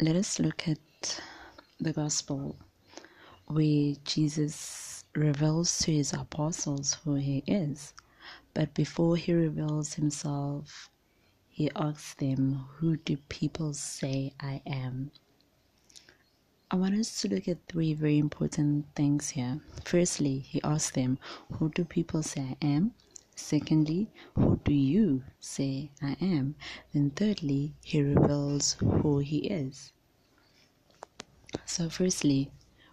let us look at the gospel where Jesus reveals to his apostles who he is. But before he reveals himself, he asks them, Who do people say I am? I want us to look at three very important things here. Firstly, he asks them, Who do people say I am? Secondly, who do you say I am? Then thirdly, he reveals who he is. So, firstly,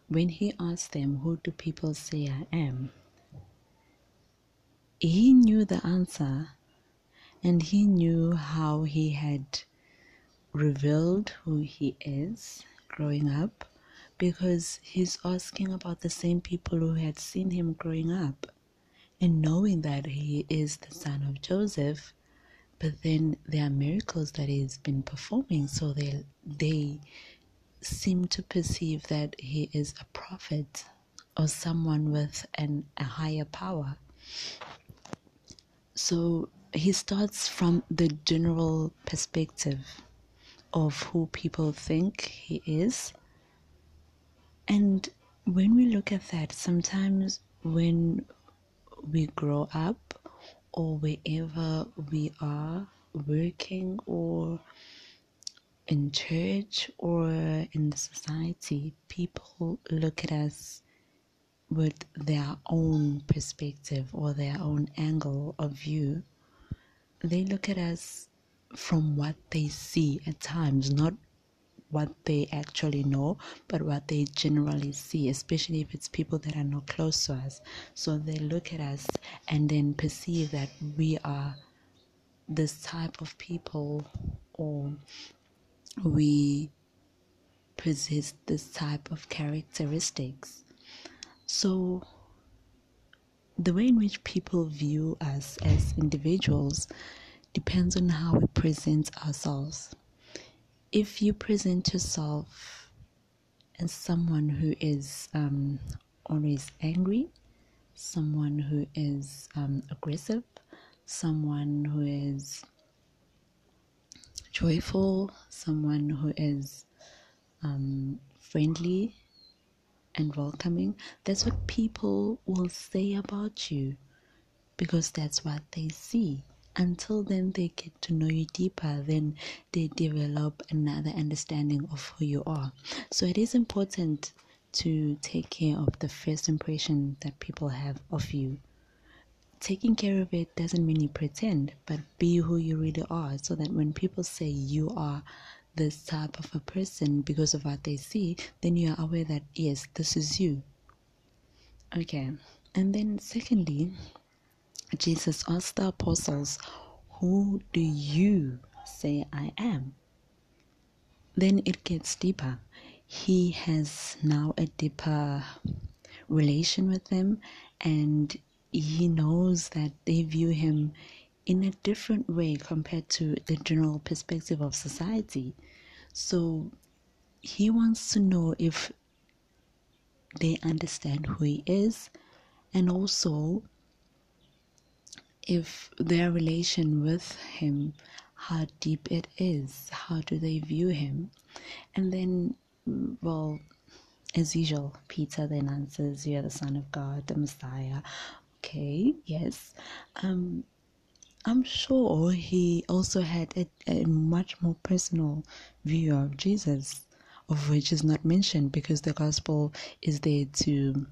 when he asked them, Who do people say I am? he knew the answer and he knew how he had revealed who he is growing up because he's asking about the same people who had seen him growing up and knowing that he is the son of Joseph but then there are miracles that he's been performing so they they seem to perceive that he is a prophet or someone with an, a higher power so he starts from the general perspective of who people think he is. And when we look at that, sometimes when we grow up or wherever we are working or in church or in the society, people look at us with their own perspective or their own angle of view. They look at us from what they see at times, not what they actually know, but what they generally see, especially if it's people that are not close to us. So they look at us and then perceive that we are this type of people or we possess this type of characteristics. So, the way in which people view us as individuals depends on how we present ourselves. If you present yourself as someone who is um, always angry, someone who is um, aggressive, someone who is joyful, someone who is um, friendly, and welcoming, that's what people will say about you because that's what they see. Until then, they get to know you deeper, then they develop another understanding of who you are. So, it is important to take care of the first impression that people have of you. Taking care of it doesn't mean you pretend, but be who you really are so that when people say you are this type of a person because of what they see, then you are aware that yes, this is you. Okay, and then secondly, Jesus asked the apostles, Who do you say I am? Then it gets deeper. He has now a deeper relation with them, and he knows that they view him in a different way compared to the general perspective of society. So he wants to know if they understand who he is and also if their relation with him how deep it is how do they view him? And then well as usual peter then answers you're the son of god the messiah. Okay yes. Um I'm sure he also had a, a, much more personal view of Jesus, of which is not mentioned because the gospel is there to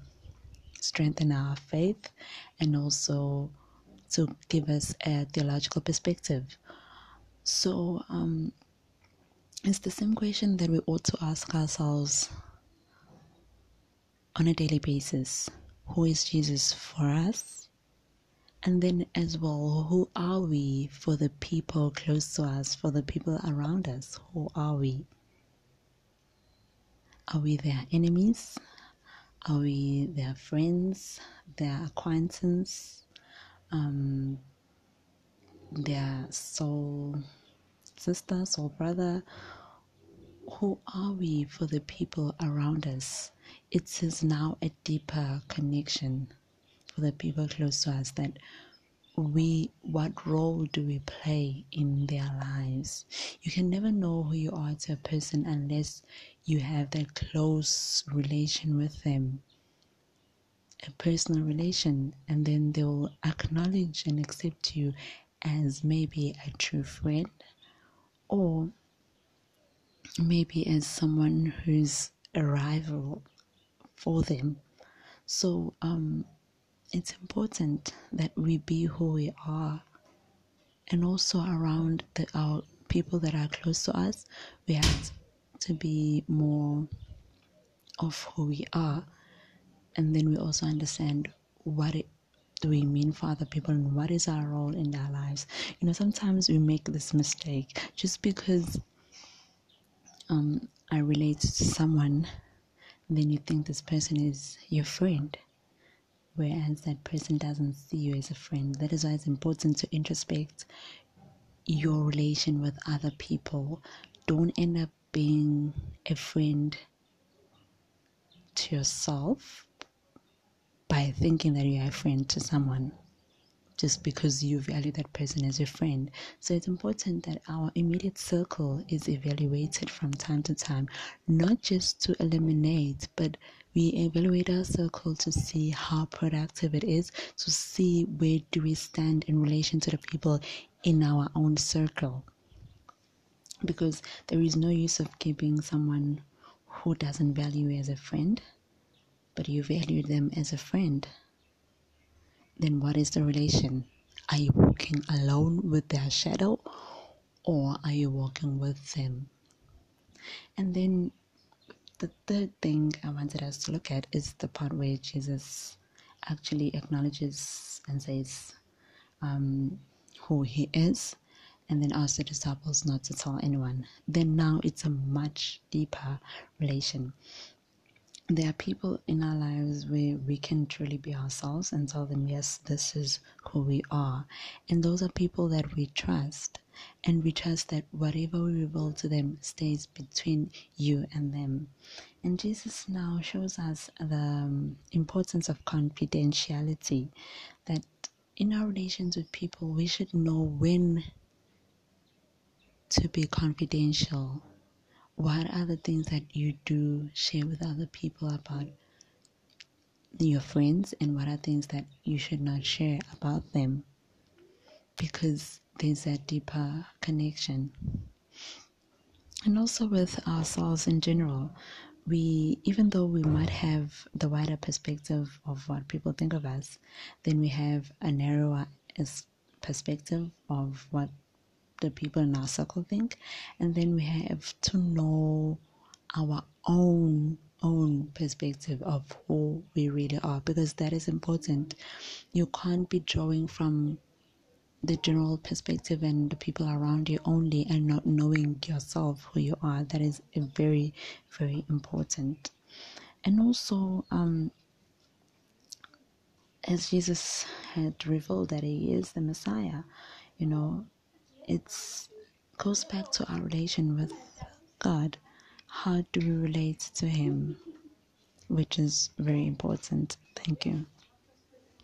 strengthen our faith and also to give us a theological perspective. So, um, it's the same question that we ought to ask ourselves on a daily basis Who is Jesus for us? And then, as well, who are we for the people close to us, for the people around us? Who are we? Are we their enemies? Are we their friends, their acquaintances, um, their soul sister, soul brother? Who are we for the people around us? It is now a deeper connection for the people close to us that we what role do we play in their lives you can never know who you are to a person unless you have that close relation with them a personal relation and then they'll acknowledge and accept you as maybe a true friend or maybe as someone who's a rival for them. So um it's important that we be who we are and also around the, our people that are close to us. We have to be more of who we are and then we also understand what it do we mean for other people and what is our role in their lives you know sometimes we make this mistake just because um, i relate to someone then you think this person is your friend whereas that person doesn't see you as a friend. That is why it's important to introspect your relation with other people. Don't end up being a friend to yourself by thinking that you are a friend to someone just because you value that person as your friend. So it's important that our immediate circle is evaluated from time to time, not just to eliminate, but we evaluate our circle to see how productive it is, to see where do we stand in relation to the people in our own circle. Because there is no use of keeping someone who doesn't value you as a friend, but you value them as a friend then what is the relation? Are you walking alone with their shadow or are you walking with them? And then the third thing I wanted us to look at is the part where Jesus actually acknowledges and says um, who he is and then asks the disciples not to tell anyone. Then now it's a much deeper relation there are people in our lives where we can truly be ourselves and tell them, yes, this is who we are. And those are people that we trust. And we trust that whatever we reveal to them stays between you and them. And Jesus now shows us the um, importance of confidentiality that in our relations with people, we should know when to be confidential what are the things that you do share with other people about your friends and what are things that you should not share about them? Because there's a deeper connection. And also with ourselves in general we even though we might have the wider perspective of what people think of us then we have a narrower perspective of what the people in our circle think and then we have to know our own own perspective of who we really are because that is important. You can't be drawing from the general perspective and the people around you only and not knowing yourself who you are. That is very very important. And also um, as jesus had revealed that he is the messiah you know it goes back to our relation with God. How do we relate to Him? Which is very important. Thank you.